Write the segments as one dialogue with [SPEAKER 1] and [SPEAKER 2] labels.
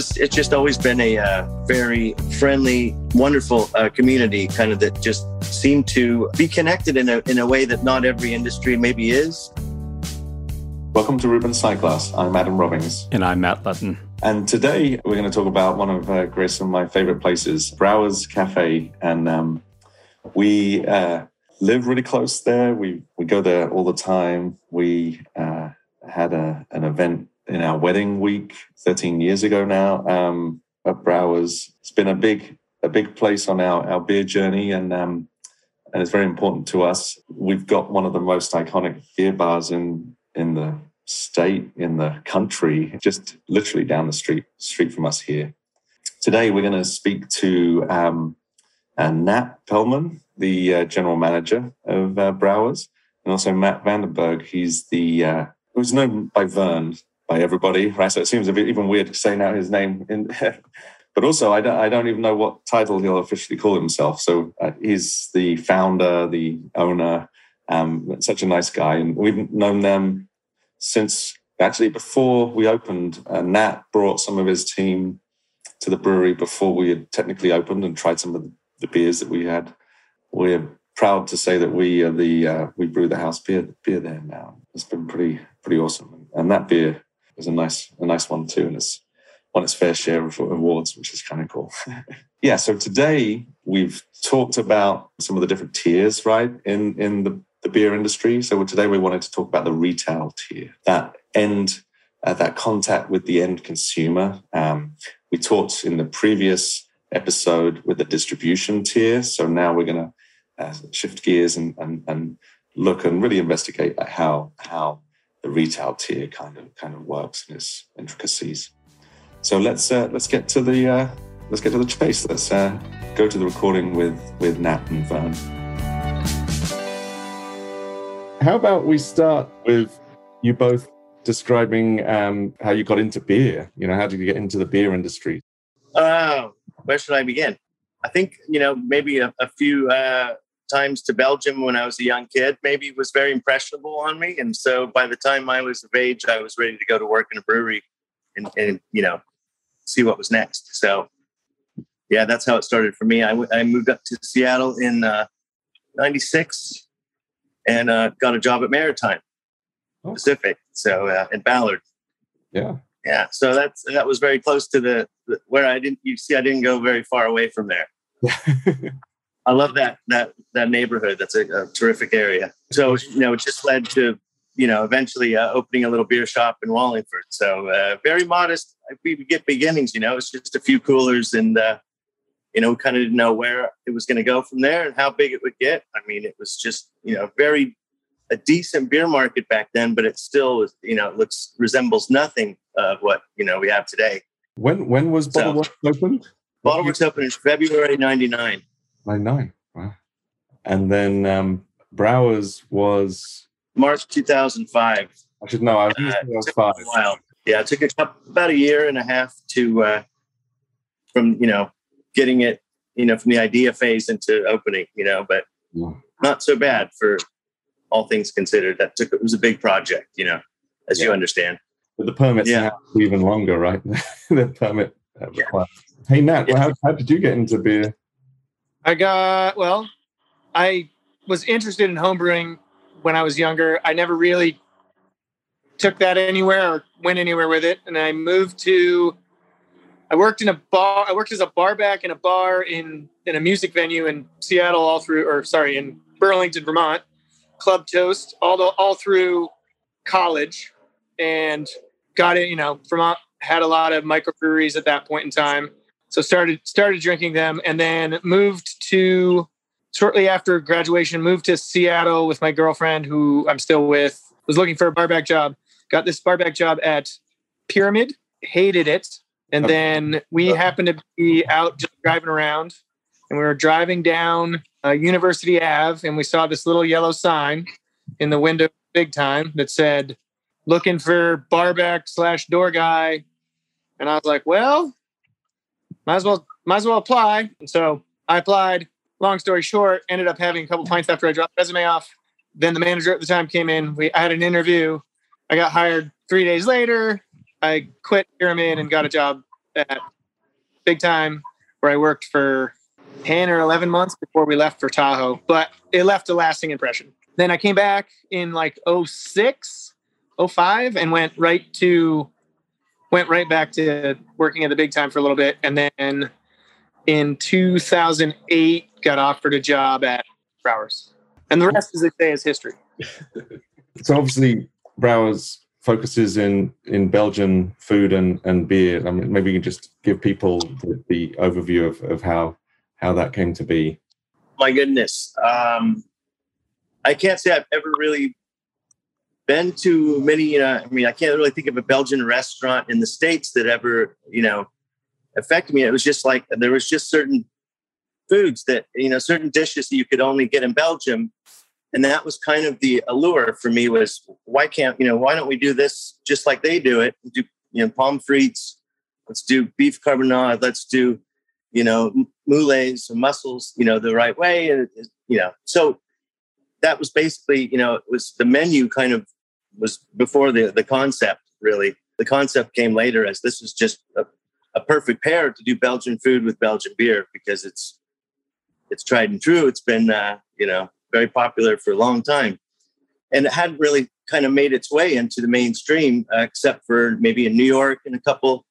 [SPEAKER 1] was it's just always been a uh, very friendly, wonderful uh, community, kind of that just seemed to be connected in a in a way that not every industry maybe is.
[SPEAKER 2] Welcome to Ruben Cyclass. I'm Adam Robbins.
[SPEAKER 3] And I'm Matt Lutton.
[SPEAKER 2] And today we're going to talk about one of uh, Grace and my favorite places, Brouwer's Cafe. And um, we uh, live really close there. We, we go there all the time. We uh, had a, an event in our wedding week 13 years ago now um, at Brouwer's. It's been a big a big place on our, our beer journey and um, and it's very important to us. We've got one of the most iconic beer bars in in the state, in the country, just literally down the street street from us here. Today we're going to speak to um, uh, Nat Pellman, the uh, general manager of uh, Brouwer's, and also Matt Vandenberg. He's the uh, who's known by Vern by everybody, right? So it seems a bit even weird saying out his name. In, but also, I don't, I don't even know what title he'll officially call himself. So uh, he's the founder, the owner, um, such a nice guy. And we've known them since actually before we opened. Uh, Nat brought some of his team to the brewery before we had technically opened and tried some of the, beers that we had. We're proud to say that we are the uh, we brew the house beer beer there now. It's been pretty pretty awesome, and that beer was a nice a nice one too, and it's won its fair share of awards, which is kind of cool. yeah. So today we've talked about some of the different tiers, right, in in the, the beer industry. So today we wanted to talk about the retail tier, that end, uh, that contact with the end consumer. Um, we talked in the previous episode with the distribution tier. So now we're going to uh, shift gears and, and and look and really investigate how how the retail tier kind of kind of works and its intricacies. So let's uh, let's get to the uh, let's get to the chase. Let's uh, go to the recording with with Nat and Vern. How about we start with you both describing um, how you got into beer? You know, how did you get into the beer industry?
[SPEAKER 1] Oh, where should I begin? I think you know maybe a, a few uh, times to Belgium when I was a young kid maybe was very impressionable on me. And so by the time I was of age, I was ready to go to work in a brewery and, and you know, see what was next. So yeah, that's how it started for me. I, w- I moved up to Seattle in uh, 96 and uh, got a job at Maritime oh. Pacific. So uh, in Ballard.
[SPEAKER 2] Yeah.
[SPEAKER 1] Yeah. So that's, that was very close to the, the where I didn't, you see, I didn't go very far away from there. I love that that that neighborhood. That's a, a, terrific area. So you know, it just led to you know eventually uh, opening a little beer shop in Wallingford. So uh, very modest. We get beginnings. You know, it's just a few coolers, and uh, you know, we kind of didn't know where it was going to go from there and how big it would get. I mean, it was just you know very a decent beer market back then, but it still was you know it looks resembles nothing of what you know we have today.
[SPEAKER 2] When when was Bottle so, opened?
[SPEAKER 1] Bottle Works opened in February '99.
[SPEAKER 2] Nine nine. Wow. And then um, Brouwer's was
[SPEAKER 1] March 2005.
[SPEAKER 2] I should know. I was, uh, was five. A
[SPEAKER 1] while. Yeah, it took a couple, about a year and a half to uh, from you know getting it you know from the idea phase into opening. You know, but yeah. not so bad for all things considered. That took it was a big project. You know, as yeah. you understand.
[SPEAKER 2] But the permits yeah. even longer, right? the permit uh, yeah. Hey Nat, well, how, how did you get into beer?
[SPEAKER 4] I got well. I was interested in homebrewing when I was younger. I never really took that anywhere or went anywhere with it. And I moved to. I worked in a bar. I worked as a barback in a bar in in a music venue in Seattle, all through, or sorry, in Burlington, Vermont. Club Toast, all the, all through college, and got it. You know, Vermont had a lot of microbreweries at that point in time so started started drinking them and then moved to shortly after graduation moved to seattle with my girlfriend who i'm still with was looking for a barback job got this barback job at pyramid hated it. And then we happened to be out just driving around and we were driving down uh, university ave and we saw this little yellow sign in the window big time that said looking for barback slash door guy. And i was like well might as well might as well apply. And so I applied. Long story short, ended up having a couple pints after I dropped the resume off. Then the manager at the time came in. We had an interview. I got hired three days later. I quit Pyramid and got a job at Big Time, where I worked for 10 or 11 months before we left for Tahoe, but it left a lasting impression. Then I came back in like 06, 05 and went right to went right back to working at the big time for a little bit and then in 2008 got offered a job at Brouwer's. And the rest as they say is history.
[SPEAKER 2] so obviously Brouwer's focuses in in Belgian food and and beer. I mean, maybe you can just give people the, the overview of, of how how that came to be.
[SPEAKER 1] My goodness, um, I can't say I've ever really been to many. you know, I mean, I can't really think of a Belgian restaurant in the states that ever you know affected me. It was just like there was just certain foods that you know certain dishes that you could only get in Belgium and that was kind of the allure for me was why can't you know why don't we do this just like they do it do you know pomme frites let's do beef carbonnade let's do you know moulets and mussels you know the right way and you know so that was basically you know it was the menu kind of was before the the concept really the concept came later as this is just a, a perfect pair to do belgian food with belgian beer because it's it's tried and true it's been uh, you know very popular for a long time. And it hadn't really kind of made its way into the mainstream, uh, except for maybe in New York and a couple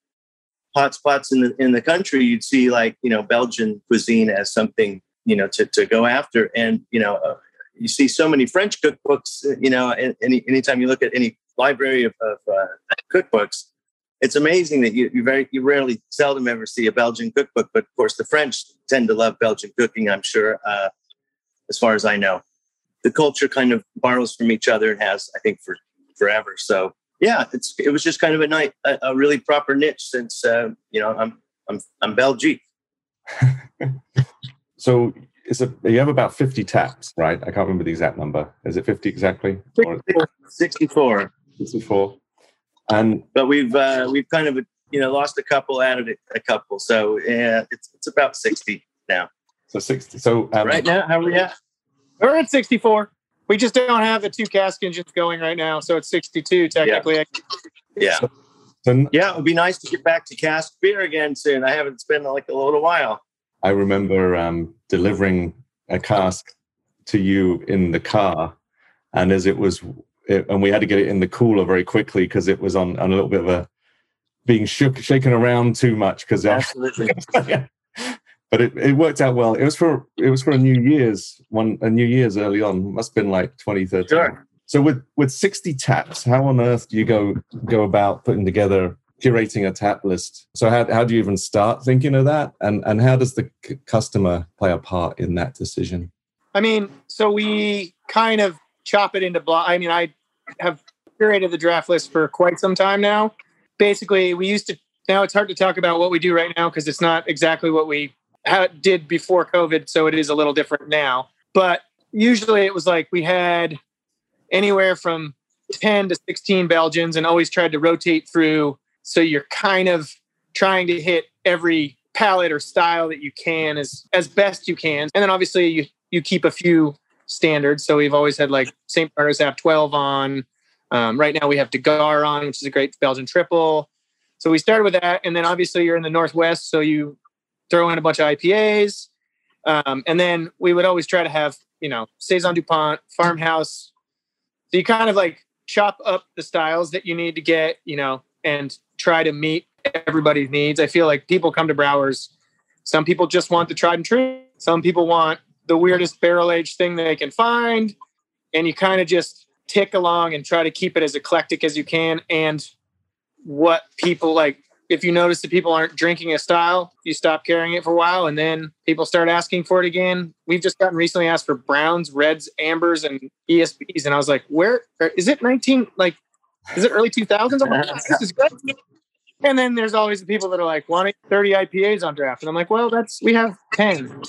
[SPEAKER 1] hot spots in the in the country. You'd see like you know Belgian cuisine as something you know to to go after, and you know uh, you see so many French cookbooks. Uh, you know, any anytime you look at any library of, of uh, cookbooks, it's amazing that you, you very you rarely seldom ever see a Belgian cookbook. But of course, the French tend to love Belgian cooking. I'm sure. Uh, as far as I know. The culture kind of borrows from each other and has, I think, for forever. So yeah, it's it was just kind of a night, a, a really proper niche since uh, you know I'm I'm I'm Belgique.
[SPEAKER 2] so is it you have about 50 taps, right? I can't remember the exact number. Is it 50 exactly?
[SPEAKER 1] 64. 64.
[SPEAKER 2] 64. And
[SPEAKER 1] but we've uh, we've kind of you know lost a couple, added a couple. So yeah, it's it's about 60 now.
[SPEAKER 2] So 60. So
[SPEAKER 1] um, right now, how are we at?
[SPEAKER 4] We're at 64. We just don't have the two cask engines going right now, so it's 62 technically.
[SPEAKER 1] Yeah. yeah. So, so, yeah, it would be nice to get back to cask beer again soon. I haven't spent like a little while.
[SPEAKER 2] I remember um, delivering a cask to you in the car, and as it was, it, and we had to get it in the cooler very quickly because it was on, on a little bit of a being shook, shaken around too much because
[SPEAKER 1] absolutely
[SPEAKER 2] but it, it worked out well. It was for it was for a New Year's one a New Year's early on. It must have been like 2013.
[SPEAKER 1] Sure.
[SPEAKER 2] So with with 60 taps, how on earth do you go go about putting together curating a tap list? So how how do you even start thinking of that? And and how does the c- customer play a part in that decision?
[SPEAKER 4] I mean, so we kind of chop it into block. I mean, I have curated the draft list for quite some time now. Basically, we used to now it's hard to talk about what we do right now because it's not exactly what we did before COVID, so it is a little different now. But usually it was like we had anywhere from 10 to 16 Belgians and always tried to rotate through. So you're kind of trying to hit every palette or style that you can as as best you can. And then obviously you you keep a few standards. So we've always had like St. Bernardus Abt 12 on. Um, right now we have De Garre on, which is a great Belgian triple. So we started with that, and then obviously you're in the Northwest, so you throw in a bunch of IPAs. Um, and then we would always try to have, you know, Saison DuPont, Farmhouse. So you kind of like chop up the styles that you need to get, you know, and try to meet everybody's needs. I feel like people come to Brouwer's. Some people just want the tried and true. Some people want the weirdest barrel aged thing they can find. And you kind of just tick along and try to keep it as eclectic as you can. And what people like if you notice that people aren't drinking a style, you stop carrying it for a while, and then people start asking for it again. We've just gotten recently asked for browns, reds, ambers, and ESBs, and I was like, "Where is it? Nineteen like, is it early two thousands? Like, this is good." And then there's always the people that are like wanting 30 IPAs on draft, and I'm like, "Well, that's we have 10.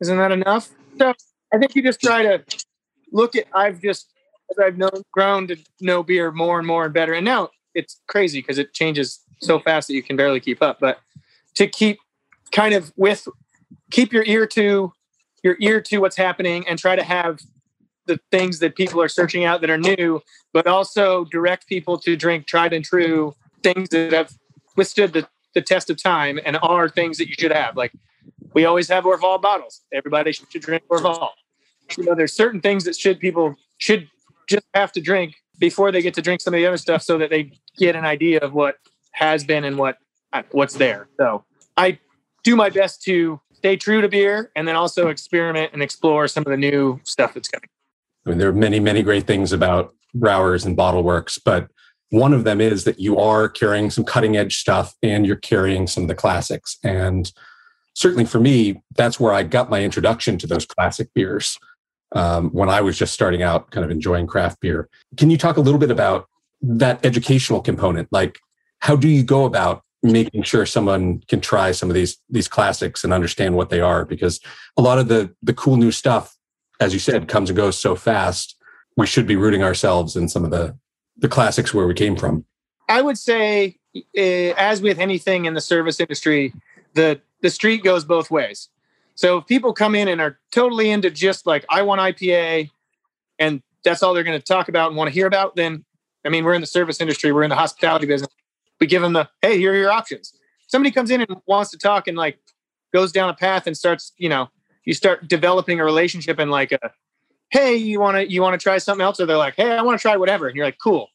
[SPEAKER 4] Isn't that enough?" So I think you just try to look at. I've just as I've known, grown to know beer more and more and better, and now it's crazy because it changes so fast that you can barely keep up. But to keep kind of with keep your ear to your ear to what's happening and try to have the things that people are searching out that are new, but also direct people to drink tried and true things that have withstood the the test of time and are things that you should have. Like we always have Orval bottles. Everybody should drink Orval. You know, there's certain things that should people should just have to drink before they get to drink some of the other stuff, so that they get an idea of what has been and what what's there. So I do my best to stay true to beer and then also experiment and explore some of the new stuff that's coming.
[SPEAKER 3] Mean, there are many, many great things about Brouwer's and Bottle Works, but one of them is that you are carrying some cutting edge stuff and you're carrying some of the classics. And certainly for me, that's where I got my introduction to those classic beers um, when I was just starting out, kind of enjoying craft beer. Can you talk a little bit about that educational component? Like, how do you go about making sure someone can try some of these these classics and understand what they are? Because a lot of the the cool new stuff, as you said, comes and goes so fast. We should be rooting ourselves in some of the the classics where we came from?
[SPEAKER 4] I would say, uh, as with anything in the service industry, the the street goes both ways. So if people come in and are totally into just like I want IPA, and that's all they're going to talk about and want to hear about, then I mean we're in the service industry, we're in the hospitality business. We give them the hey, here are your options. Somebody comes in and wants to talk and like goes down a path and starts, you know, you start developing a relationship and like a hey, you want to you want to try something else? Or they're like, hey, I want to try whatever. And you're like, cool.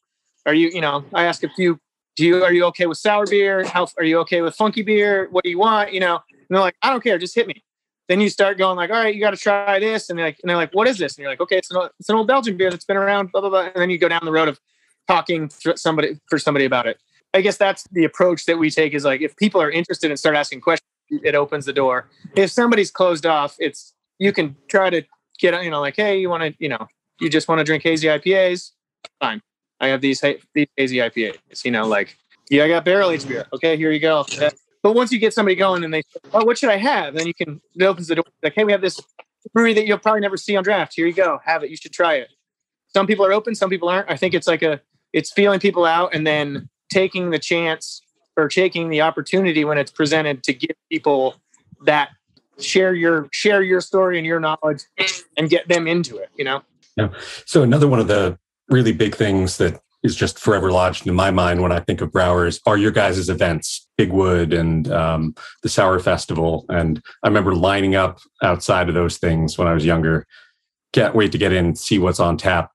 [SPEAKER 4] Are you, you know, I ask a few, do you are you okay with sour beer? How are you okay with funky beer? What do you want? You know, and they're like, I don't care, just hit me. Then you start going like, all right, you got to try this, and they're like, and they're like, what is this? And you're like, okay, it's an it's an old Belgian beer that's been around, blah blah blah. And then you go down the road of talking somebody for somebody about it. I guess that's the approach that we take is like if people are interested and start asking questions, it opens the door. If somebody's closed off, it's you can try to get you know like hey you want to you know you just want to drink hazy IPAs fine. I have these these hazy IPAs you know like yeah I got barrel aged beer. Okay here you go. But once you get somebody going and they oh what should I have? Then you can it opens the door like hey we have this brewery that you'll probably never see on draft. Here you go. Have it. You should try it. Some people are open some people aren't. I think it's like a it's feeling people out and then taking the chance or taking the opportunity when it's presented to give people that share your share your story and your knowledge and get them into it you know?
[SPEAKER 3] Yeah. So another one of the really big things that is just forever lodged in my mind when i think of brouwer's are your guys' events big wood and um, the sour festival. And i remember lining up outside of those things when i was younger. Can't wait to get in and see what's on tap.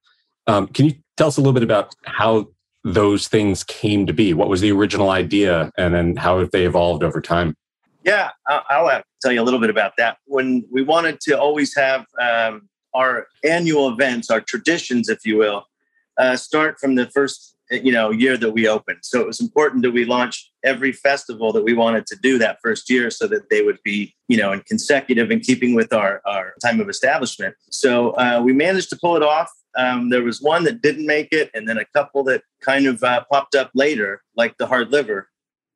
[SPEAKER 3] Um, can you tell us a little bit about how those things came to be what was the original idea and then how have they evolved over time
[SPEAKER 1] yeah, I'll tell you a little bit about that. When we wanted to always have um, our annual events, our traditions, if you will, uh, start from the first you know year that we opened. So it was important that we launch every festival that we wanted to do that first year, so that they would be you know in consecutive in keeping with our our time of establishment. So uh, we managed to pull it off. Um, there was one that didn't make it, and then a couple that kind of uh, popped up later, like the hard liver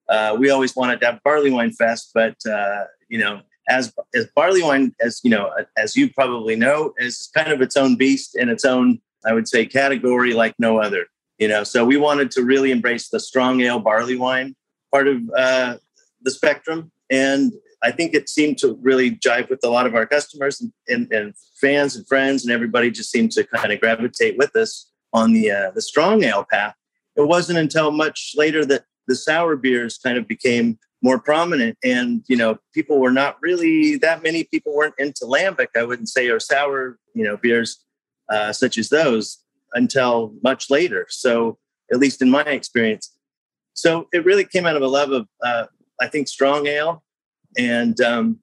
[SPEAKER 1] uh, we always wanted to have barley wine fest, but uh, you know, as as barley wine, as you know, as you probably know, is kind of its own beast in its own, I would say, category like no other. You know, so we wanted to really embrace the strong ale barley wine part of uh, the spectrum, and I think it seemed to really jive with a lot of our customers and, and, and fans and friends, and everybody just seemed to kind of gravitate with us on the uh, the strong ale path. It wasn't until much later that the sour beers kind of became more prominent and you know people were not really that many people weren't into lambic i wouldn't say or sour you know beers uh, such as those until much later so at least in my experience so it really came out of a love of uh, i think strong ale and um,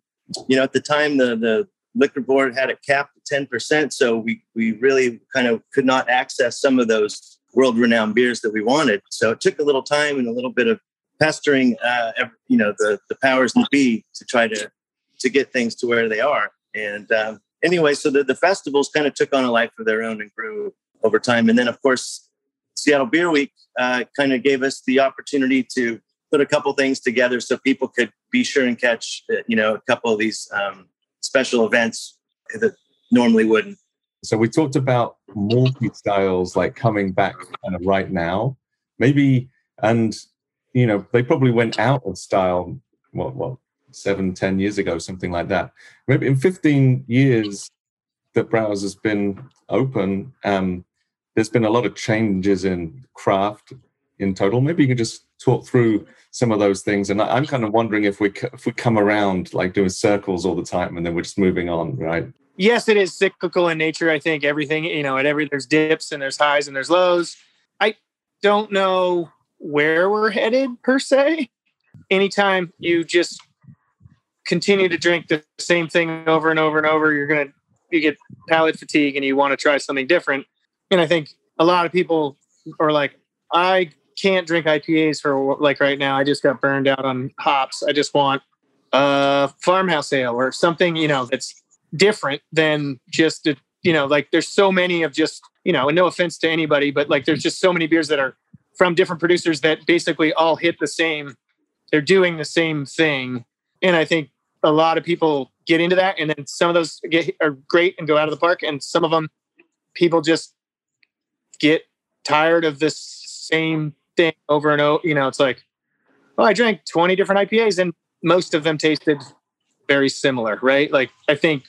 [SPEAKER 1] you know at the time the the liquor board had it capped at 10% so we we really kind of could not access some of those world renowned beers that we wanted. So it took a little time and a little bit of pestering, uh, you know, the, the powers that be to try to, to get things to where they are. And um, anyway, so the, the festivals kind of took on a life of their own and grew over time. And then, of course, Seattle Beer Week uh, kind of gave us the opportunity to put a couple things together so people could be sure and catch, uh, you know, a couple of these um, special events that normally wouldn't.
[SPEAKER 2] So we talked about multi styles like coming back kind of right now, maybe, and you know they probably went out of style. What what seven ten years ago, something like that. Maybe in fifteen years that Brouwer's been open, um, there's been a lot of changes in craft. In total. Maybe you can just talk through some of those things. And I'm kind of wondering if we if we come around like doing circles all the time and then we're just moving on, right?
[SPEAKER 4] Yes, it is cyclical in nature. I think everything, you know, at every there's dips and there's highs and there's lows. I don't know where we're headed per se. Anytime you just continue to drink the same thing over and over and over, you're gonna you get palate fatigue and you want to try something different. And I think a lot of people are like, I can't drink IPAs for like right now. I just got burned out on hops. I just want a farmhouse ale or something, you know, that's different than just a, you know, like there's so many of just, you know, and no offense to anybody, but like there's just so many beers that are from different producers that basically all hit the same. They're doing the same thing. And I think a lot of people get into that and then some of those get are great and go out of the park and some of them people just get tired of this same thing over and over. You know, it's like, oh, I drank 20 different IPAs and most of them tasted very similar, right? Like, I think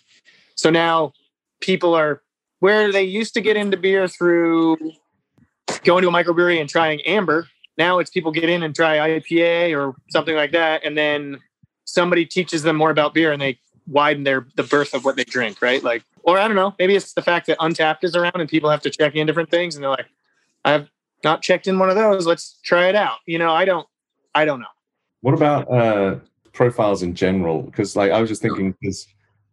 [SPEAKER 4] so now people are where they used to get into beer through going to a microbrewery and trying amber. Now it's people get in and try IPA or something like that. And then somebody teaches them more about beer and they widen their the birth of what they drink, right? Like, or I don't know, maybe it's the fact that Untappd is around and people have to check in different things and they're like, I've not checked in one of those. Let's try it out. You know, I don't, I don't know.
[SPEAKER 2] What about uh, profiles in general? Because like I was just thinking, because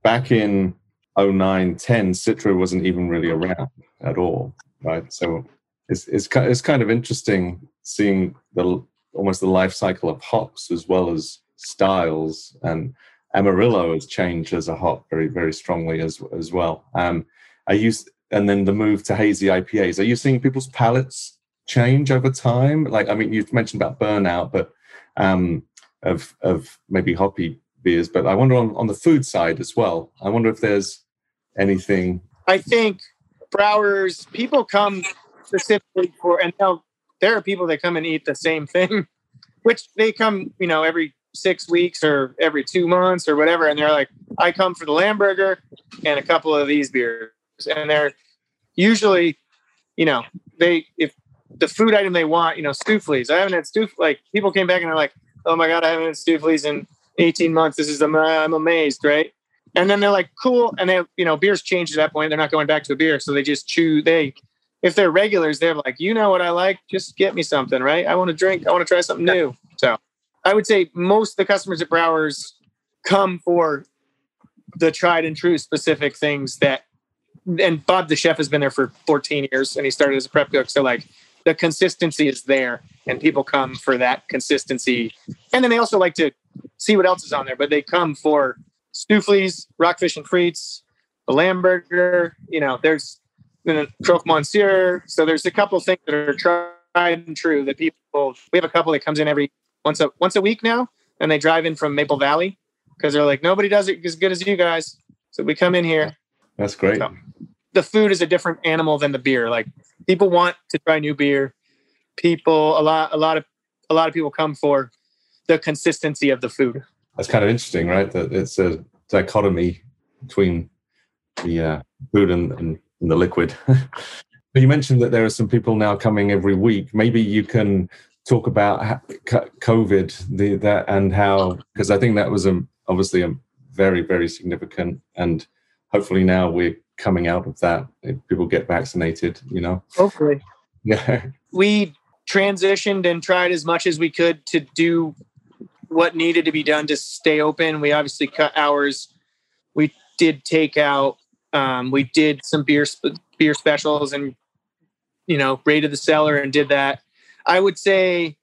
[SPEAKER 2] back in 09, 10, Citra wasn't even really around at all, right? So it's it's it's kind of interesting seeing the almost the life cycle of hops as well as styles and Amarillo has changed as a hop very very strongly as as well. Um, are you and then the move to hazy IPAs? Are you seeing people's palates change over time? Like, I mean, you've mentioned about burnout, but um, of of maybe hoppy beers. But I wonder on, on the food side as well. I wonder if there's anything.
[SPEAKER 4] I think brouwer's people come specifically for, and there are people that come and eat the same thing, which they come, you know, every six weeks or every two months or whatever, and they're like, I come for the Lamberger and a couple of these beers, and they're usually, you know, they if the food item they want, you know, Stoofvlees. I haven't had Stuf like people came back and they're like, oh my god, I haven't had Stoofvlees in 18 months. This is I'm amazed, right? And then they're like, cool, and they you know beers change at that point. They're not going back to a beer, so they just chew. They if they're regulars, they're like, you know what I like, just get me something, right? I want to drink, I want to try something new. So I would say most of the customers at Brouwer's come for the tried and true specific things that and Bob the chef has been there for 14 years and he started as a prep cook. So like the consistency is there and people come for that consistency. And then they also like to see what else is on there, but they come for Stoofvlees, Rockfish and Frites, the Lamberger, you know, there's the Croque Monsieur. So there's a couple things that are tried and true that people, we have a couple that comes in every once a, once a week now and they drive in from Maple Valley because they're like, nobody does it as good as you guys. So we come in here.
[SPEAKER 2] That's great. So,
[SPEAKER 4] the food is a different animal than the beer. Like people want to try new beer. People, a lot, a lot of, a lot of people come for the consistency of the food.
[SPEAKER 2] That's kind of interesting, right? That it's a dichotomy between the uh, food and, and, the liquid. you mentioned that there are some people now coming every week. Maybe you can talk about COVID, the, that, and how because I think that was a, obviously a very, very significant, and hopefully now we're coming out of that if people get vaccinated you know?
[SPEAKER 4] Hopefully.
[SPEAKER 2] Yeah
[SPEAKER 4] we transitioned and tried as much as we could to do what needed to be done to stay open. We obviously cut hours. We did take out um, we did some beer beer specials and you know raided the cellar and did that. I would say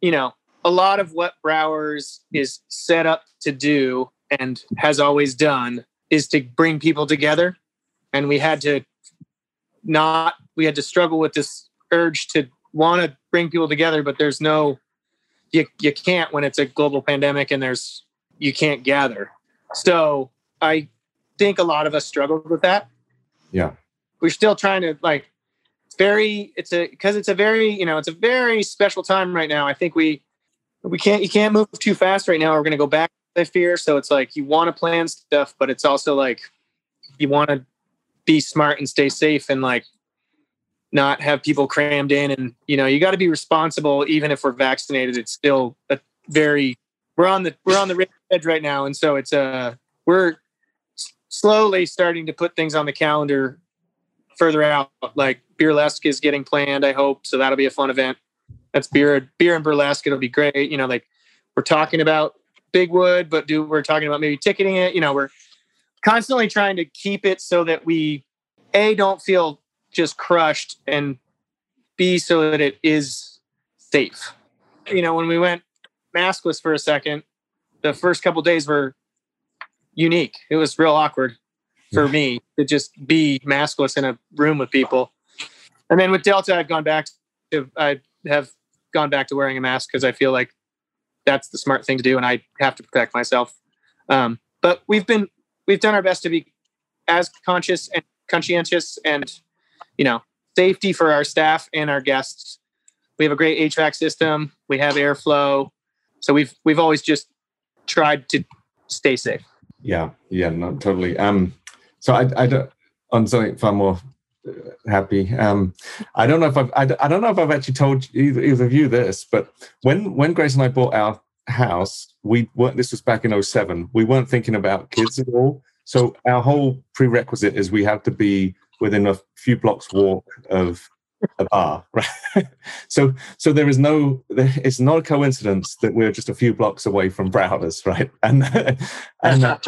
[SPEAKER 4] you know a lot of what brouwer's is set up to do and has always done is to bring people together and we had to not we had to struggle with this urge to want to bring people together but there's no you you can't when it's a global pandemic and there's you can't gather. So i think a lot of us struggled with that.
[SPEAKER 2] Yeah.
[SPEAKER 4] We're still trying to like it's very it's a because it's a very you know it's a very special time right now. I think we we can't you can't move too fast right now we're going to go back i fear. So it's like you want to plan stuff but it's also like you want to be smart and stay safe and like not have people crammed in. And you know you got to be responsible even if we're vaccinated it's still a very we're on the we're on the edge right now. And so it's uh we're slowly starting to put things on the calendar further out. Like burlesque is getting planned i hope so that'll be a fun event. That's beer beer and burlesque it'll be great. You know like we're talking about bigwood but do we're talking about maybe ticketing it. You know we're constantly trying to keep it so that we a don't feel just crushed and b so that it is safe. You know when we went maskless for a second the first couple days were unique. It was real awkward for me to just be maskless in a room with people. And then with delta i've gone back to i have gone back to wearing a mask because i feel like that's the smart thing to do and i have to protect myself. Um, but we've been we've done our best to be as conscious and conscientious and you know safety for our staff and our guests. We have a great hvac system. We have airflow. So we've we've always just tried to stay safe.
[SPEAKER 2] Yeah yeah no totally. Um so i i don't on something far more happy. Um i don't know if i've i, I don't know if i've actually told either, either of you this but when when grace and i bought our house we weren't this was back in 07 we weren't thinking about kids at all. So our whole prerequisite is we have to be within a few blocks walk of a bar right? So so there is no it's not a coincidence that we're just a few blocks away from Brouwer's right? And and uh,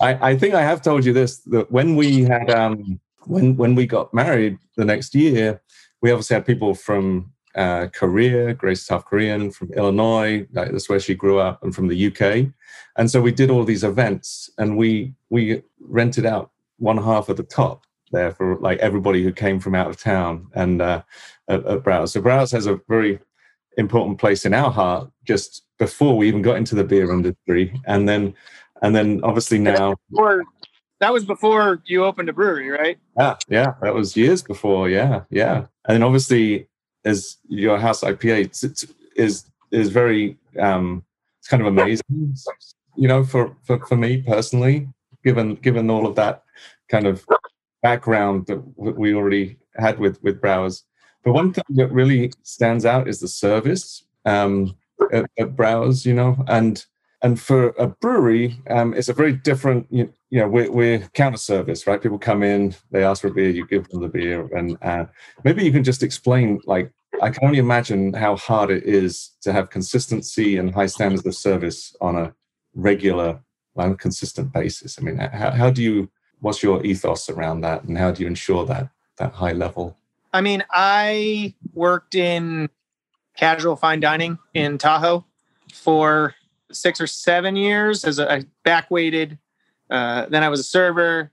[SPEAKER 2] I, I think i have told you this that when we had um when when we got married the next year we obviously had people from uh, Korea, Grace South Korean from Illinois. Like, that's where she grew up, and from the UK. And so we did all these events, and we we rented out one half of the top there for like everybody who came from out of town and uh, at, at Brouwer's. So Brouwer's has a very important place in our heart just before we even got into the beer industry, and then and then obviously now.
[SPEAKER 4] Before, that was before you opened a brewery, right?
[SPEAKER 2] Yeah, yeah, that was years before. Yeah, yeah, and then obviously as your house IPA it's, is is very um, it's kind of amazing, you know, for, for for me personally, given given all of that kind of background that we already had with with Brouwer's. But one thing that really stands out is the service um, at, at Brouwer's, you know, and and for a brewery, um, it's a very different. You, you know, we're, we're, counter service, right? People come in, they ask for a beer, you give them the beer, and uh, maybe you can just explain. Like, I can only imagine how hard it is to have consistency and high standards of service on a regular, and consistent basis. I mean, how, how do you? What's your ethos around that, and how do you ensure that that high level?
[SPEAKER 4] I mean, I worked in casual fine dining in Tahoe for six or seven years as a, back weighted. Uh, then I was a server.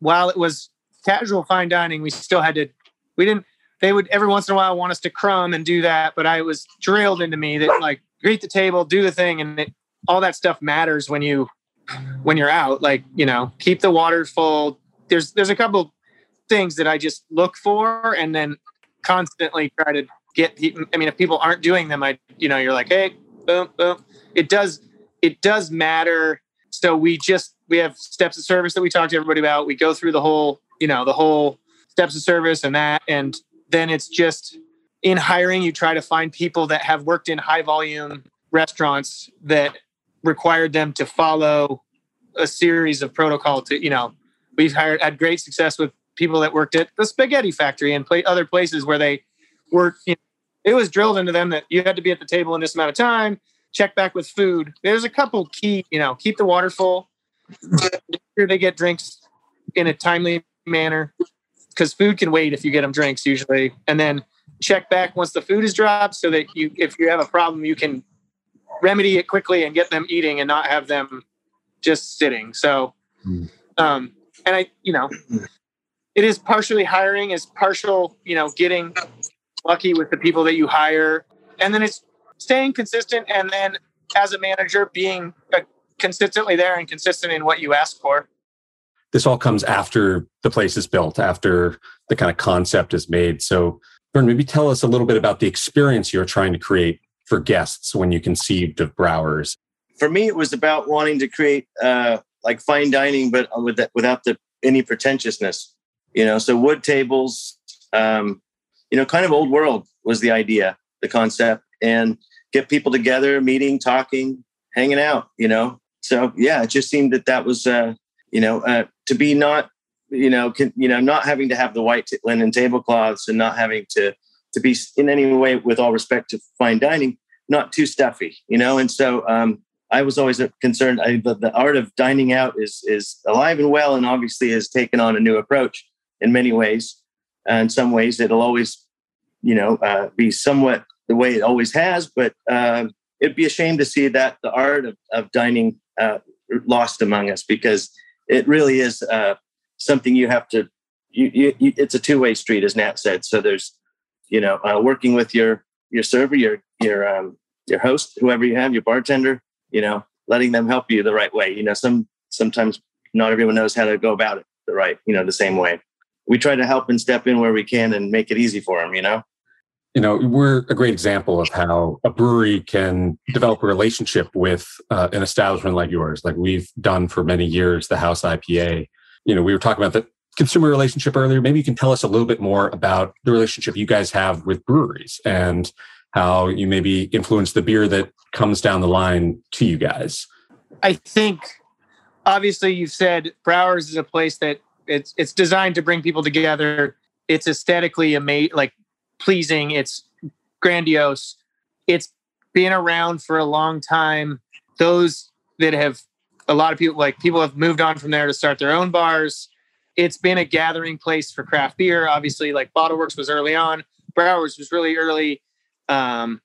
[SPEAKER 4] While it was casual fine dining, we still had to. We didn't. They would every once in a while want us to crumb and do that, but I was drilled into me that like greet the table, do the thing, and it, all that stuff matters when you when you're out. Like you know, keep the water full. There's there's a couple things that I just look for, and then constantly try to get. I mean, if people aren't doing them, I you know, you're like, hey, boom, boom it does it does matter. So we just we have steps of service that we talk to everybody about. We go through the whole, you know, the whole steps of service and that, and then it's just in hiring you try to find people that have worked in high volume restaurants that required them to follow a series of protocol to you know we've hired had great success with people that worked at the spaghetti factory and play, other places where they were you it was drilled into them that you had to be at the table in this amount of time check back with food. There's a couple key, you know, keep the water full. Make sure they get drinks in a timely manner because food can wait if you get them drinks usually. And then check back once the food is dropped so that you, if you have a problem, you can remedy it quickly and get them eating and not have them just sitting. So, hmm. um, and I, you know, it is partially hiring, is partial, you know, getting lucky with the people that you hire. And then it's staying consistent and then as a manager being uh, consistently there and consistent in what you ask for
[SPEAKER 3] this all comes after the place is built after the kind of concept is made so Vern, maybe tell us a little bit about the experience you're trying to create for guests when you conceived of Brouwer's.
[SPEAKER 1] For me, it was about wanting to create uh, like fine dining, but with that, without the any pretentiousness. You know, so wood tables, um, you know, kind of old world was the idea, the concept, and get people together, meeting, talking, hanging out. You know, so yeah, it just seemed that that was, uh, you know, uh, to be not, you know, can, you know, not having to have the white t- linen tablecloths and not having to to be in any way, with all respect to fine dining, not too stuffy, you know. And so um, I was always concerned. I, the, the art of dining out is is alive and well, and obviously has taken on a new approach in many ways. Uh, in some ways, it'll always, you know, uh, be somewhat the way it always has. But uh, it'd be a shame to see that the art of, of dining uh, lost among us because it really is uh, something you have to. You, you, you, it's a two way street, as Nat said. So there's, you know, uh, working with your your server, your your um, your host, whoever you have, your bartender, you know, letting them help you the right way. You know, some sometimes not everyone knows how to go about it the right, you know, the same way. We try to help and step in where we can and make it easy for them, you know?
[SPEAKER 3] You know, we're a great example of how a brewery can develop a relationship with uh, an establishment like yours, like we've done for many years, the House IPA. You know, we were talking about the consumer relationship earlier. Maybe you can tell us a little bit more about the relationship you guys have with breweries and how you maybe influence the beer that comes down the line to you guys.
[SPEAKER 4] I think obviously you've said Brouwer's is a place that it's it's designed to bring people together. It's aesthetically amazing, like pleasing. It's grandiose. It's been around for a long time. Those that have a lot of people like people have moved on from there to start their own bars. It's been a gathering place for craft beer. Obviously, like Bottle Works was early on. Brouwer's was really early um,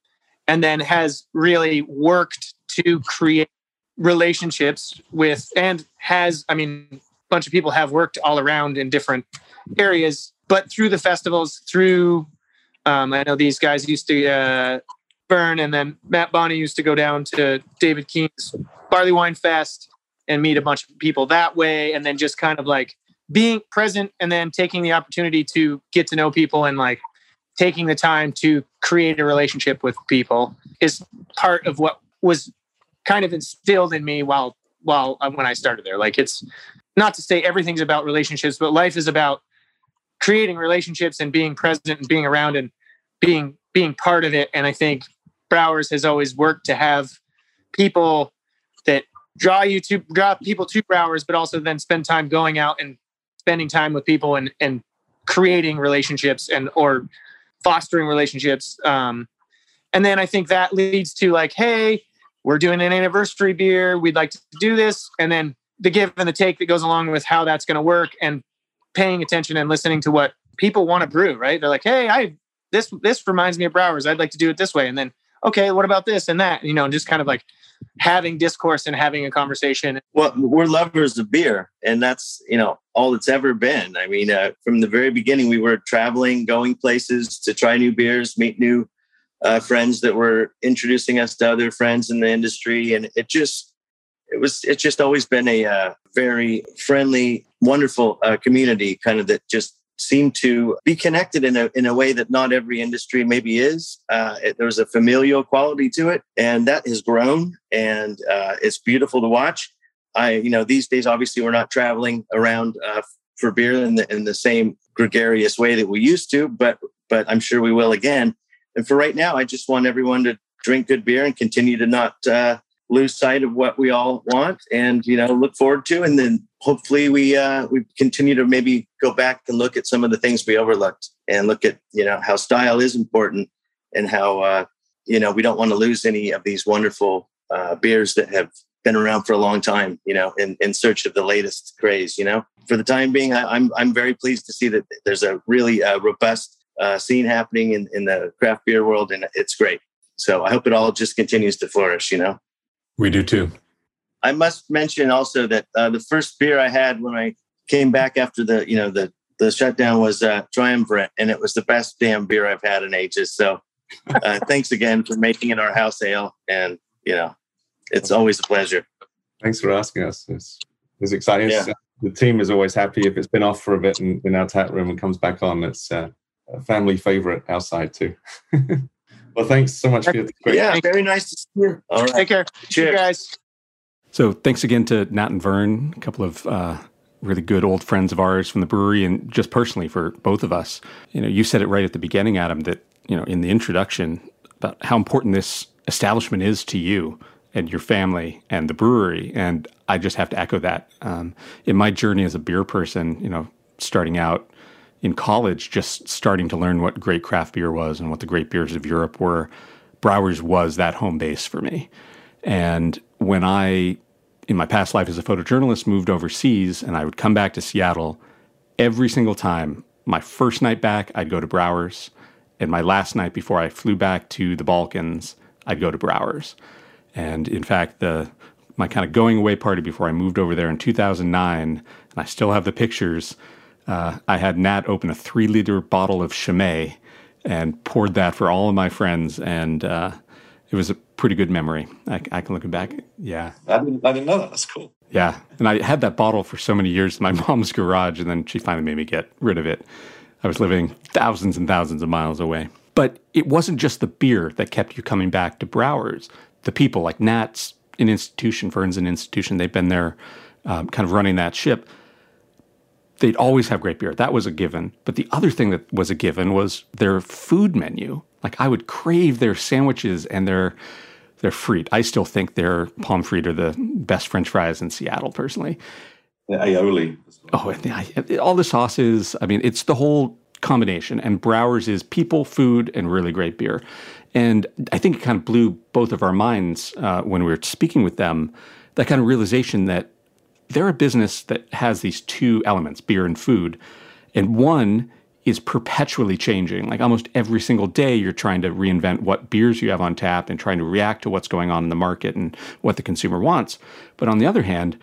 [SPEAKER 4] and then has really worked to create relationships with and has i mean a bunch of people have worked all around in different areas but through the festivals through um, i know these guys used to uh, Vern and then matt bonney used to go down to david keene's barley wine fest and meet a bunch of people that way and then just kind of like being present and then taking the opportunity to get to know people and like taking the time to create a relationship with people is part of what was kind of instilled in me while while uh, when I started there. Like it's not to say everything's about relationships, but life is about creating relationships and being present and being around and being being part of it. And I think Brouwer's has always worked to have people that draw you to draw people to Brouwer's, but also then spend time going out and spending time with people and and creating relationships and or fostering relationships. Um, and then I think that leads to like, hey, we're doing an anniversary beer. We'd like to do this. And then the give and the take that goes along with how that's going to work and paying attention and listening to what people want to brew, right? They're like, hey, I this this reminds me of Brouwer's. I'd like to do it this way. And then, okay, what about this and that? You know, and just kind of like having discourse and having a conversation.
[SPEAKER 1] Well, we're lovers of beer, and that's you know all it's ever been. I mean, uh, from the very beginning, we were traveling, going places to try new beers, meet new uh, friends that were introducing us to other friends in the industry, and it just it was it's just always been a uh, very friendly, wonderful uh, community, kind of that just seem to be connected in a in a way that not every industry maybe is. Uh, it, there's a familial quality to it, and that has grown, and uh, it's beautiful to watch. I, you know, these days obviously we're not traveling around uh, for beer in the in the same gregarious way that we used to, but but I'm sure we will again. And for right now, I just want everyone to drink good beer and continue to not uh, lose sight of what we all want and you know look forward to. And then hopefully we uh we continue to maybe go back and look at some of the things we overlooked and look at you know how style is important and how uh you know we don't want to lose any of these wonderful uh beers that have been around for a long time you know in, in search of the latest craze you know. For the time being I, am I'm, I'm very pleased to see that there's a really uh, robust uh, scene happening in, in the craft beer world and it's great. So i hope it all just continues to flourish you know
[SPEAKER 3] we do too.
[SPEAKER 1] I must mention also that uh, the first beer I had when I came back after the you know the the shutdown was uh, Triumvirate, and it was the best damn beer I've had in ages. So uh, thanks again for making it our house ale, and you know it's always a pleasure.
[SPEAKER 2] Thanks for asking us. It's, it's exciting. Yeah. the team is always happy if it's been off for a bit in, in our tap room and comes back on. It's uh, a family favorite outside too. Well, thanks so much for your
[SPEAKER 1] great. Yeah, very nice to see you.
[SPEAKER 4] All right. Take care. Cheers, guys.
[SPEAKER 3] So, thanks again to Nat and Vern, a couple of uh, really good old friends of ours from the brewery and just personally for both of us. You know, you said it right at the beginning, Adam, that, you know, in the introduction about how important this establishment is to you and your family and the brewery. And I just have to echo that. Um, in my journey as a beer person, you know, starting out in college, just starting to learn what great craft beer was and what the great beers of Europe were, Brouwer's was that home base for me. And when I in my past life as a photojournalist, moved overseas, and I would come back to Seattle every single time. My first night back, I'd go to Brouwer's. and my last night before I flew back to the Balkans, I'd go to Brouwer's. And in fact, the my kind of going away party before I moved over there in 2009, and I still have the pictures. Uh, I had Nat open a three liter bottle of Chimay and poured that for all of my friends, and uh, it was a pretty good memory. I, I can look it back. Yeah.
[SPEAKER 2] I didn't, I didn't know that. That's cool.
[SPEAKER 3] Yeah. And I had that bottle for so many years in my mom's garage, and then she finally made me get rid of it. I was living thousands and thousands of miles away. But it wasn't just the beer that kept you coming back to Brouwer's. The people, like Nat's an institution, Vern's an institution, they've been there um, kind of running that ship. They'd always have great beer. That was a given. But the other thing that was a given was their food menu. Like I would crave their sandwiches and their their frite. I still think their pomme frite are the best French fries in Seattle, personally.
[SPEAKER 2] The aioli.
[SPEAKER 3] Oh, and all the sauces. I mean, it's the whole combination. And Brouwer's is people, food, and really great beer. And I think it kind of blew both of our minds uh, when we were speaking with them. That kind of realization that they're a business that has these two elements, beer and food, and one is perpetually changing. Like almost every single day, you're trying to reinvent what beers you have on tap and trying to react to what's going on in the market and what the consumer wants. But on the other hand,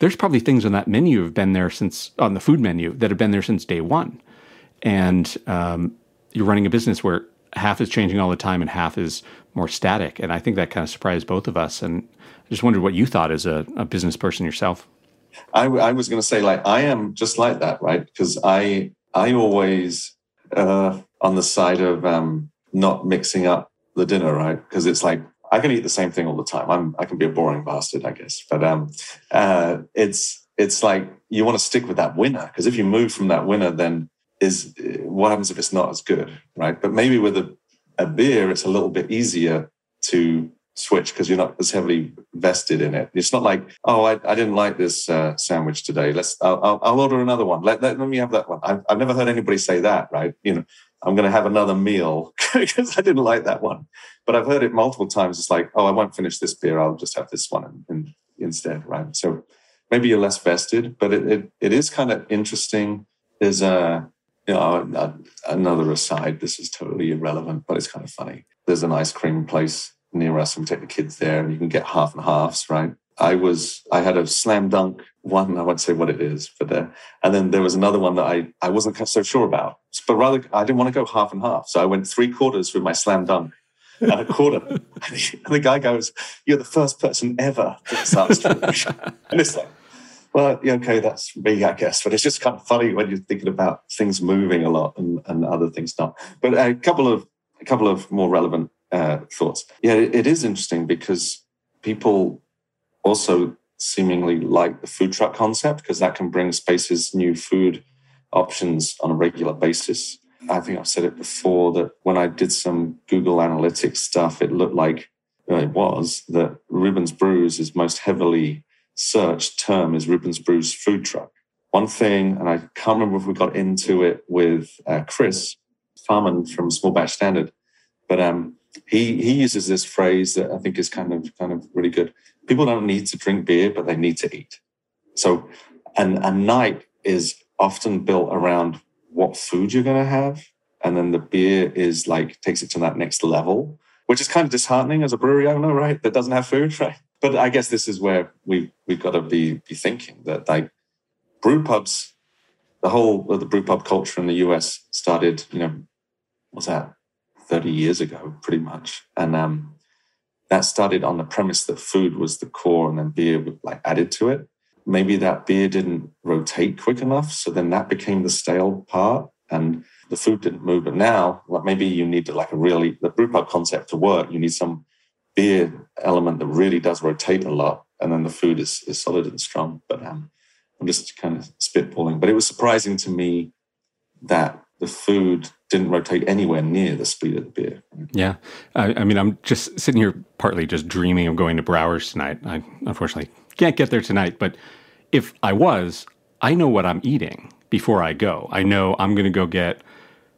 [SPEAKER 3] there's probably things on that menu have been there since on the food menu that have been there since day one. And um, you're running a business where half is changing all the time and half is more static. And I think that kind of surprised both of us. And I just wondered what you thought as a, a business person yourself.
[SPEAKER 2] I, I was going to say, like, I am just like that, right? Because I I always uh, on the side of um, not mixing up the dinner, right? Because it's like I can eat the same thing all the time. I'm I can be a boring bastard, I guess. But um, uh, it's it's like you want to stick with that winner because if you move from that winner, then is what happens if it's not as good, right? But maybe with a, a beer, it's a little bit easier to switch because you're not as heavily vested in it. It's not like, oh, I, I didn't like this uh, sandwich today. Let's, I'll, I'll, I'll, order another one. Let, let, let me have that one. I've, I've never heard anybody say that, right? You know, I'm going to have another meal because I didn't like that one. But I've heard it multiple times. It's like, oh, I won't finish this beer. I'll just have this one in, in, instead, right? So maybe you're less vested, but it, it, it is kind of interesting. There's a, you know, another aside. This is totally irrelevant, but it's kind of funny. There's an ice cream place near us and we take the kids there and you can get half and halves, right? I was, I had a slam dunk one, I won't say what it is, but there and then there was another one that I, I wasn't so sure about, but rather I didn't want to go half and half. So I went three quarters with my slam dunk and a quarter. and the guy goes, You're the first person ever that starts to And it's like, well, okay, that's me, I guess. But it's just kind of funny when you're thinking about things moving a lot and, and other things not. But a couple of a couple of more relevant uh, thoughts. Yeah, it, is interesting because people also seemingly like the food truck concept because that can bring spaces new food options on a regular basis. I think I've said it before that when I did some Google Analytics stuff, it looked like well, it was that Reuben's Brews is most heavily searched term is Reuben's Brews food truck. One thing, and I can't remember if we got into it with uh, Chris Farman from Small Batch Standard, but um, he he uses this phrase that I think is kind of kind of really good. People don't need to drink beer, but they need to eat. So, and a night is often built around what food you're going to have, and then the beer is like takes it to that next level, which is kind of disheartening as a brewery owner, right? That doesn't have food, right? But I guess this is where we we've got to be be thinking that like brew pubs, the whole of the brew pub culture in the US started, you know, what's that 30 years ago, pretty much. And um, that started on the premise that food was the core and then beer was like added to it. Maybe that beer didn't rotate quick enough. So then that became the stale part and the food didn't move. But now, like maybe you need like a really, the brewpub concept to work, you need some beer element that really does rotate a lot. And then the food is, is solid and strong. But um, I'm just kind of spitballing. But it was surprising to me that the food didn't rotate anywhere near the speed of the beer.
[SPEAKER 3] Yeah. I, I mean, I'm just sitting here partly just dreaming of going to Brouwer's tonight. I unfortunately can't get there tonight, but if I was, I know what I'm eating before I go. I know I'm going to go get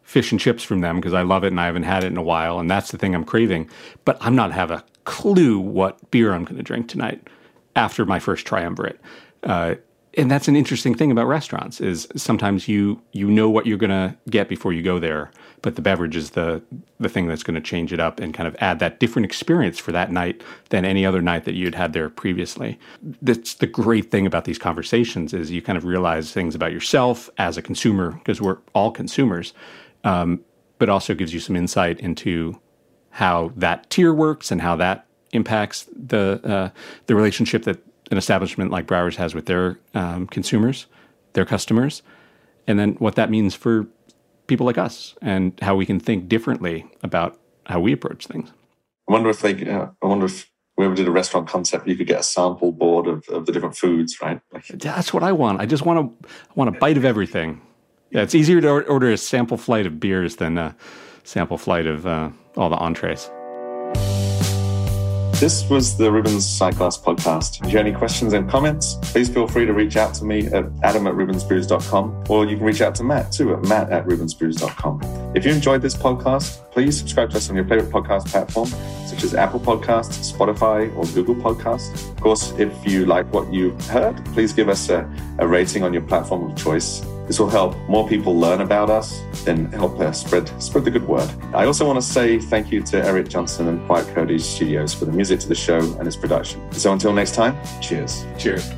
[SPEAKER 3] fish and chips from them because I love it and I haven't had it in a while, and that's the thing I'm craving. But I'm not have a clue what beer I'm going to drink tonight after my first triumvirate. Uh, and that's an interesting thing about restaurants is sometimes you you know what you're going to get before you go there but the beverage is the the thing that's going to change it up and kind of add that different experience for that night than any other night that you'd had there previously. That's the great thing about these conversations is you kind of realize things about yourself as a consumer because we're all consumers um, but also gives you some insight into how that tier works and how that impacts the uh, the relationship that an establishment like Brouwer's has with their um, consumers, their customers, and then what that means for people like us and how we can think differently about how we approach things.
[SPEAKER 2] I wonder if they. Uh, I wonder if whoever did a restaurant concept, you could get a sample board of, of the different foods, right?
[SPEAKER 3] Like, That's what I want. I just want to want a bite of everything. Yeah, it's easier to order a sample flight of beers than a sample flight of uh, all the entrees.
[SPEAKER 2] This was the Reuben's Sightglass podcast. If you have any questions and comments, please feel free to reach out to me at adam at reubensbrews.com or you can reach out to Matt too at matt at reubensbrews.com. If you enjoyed this podcast, please subscribe to us on your favorite podcast platform, such as Apple Podcasts, Spotify, or Google Podcasts. Of course, if you like what you've heard, please give us a, a rating on your platform of choice. This will help more people learn about us and help uh, spread spread the good word. I also want to say thank you to Eric Johnson and Quiet Coyote Studios for the music to the show and its production. So until next time, cheers.
[SPEAKER 5] Cheers.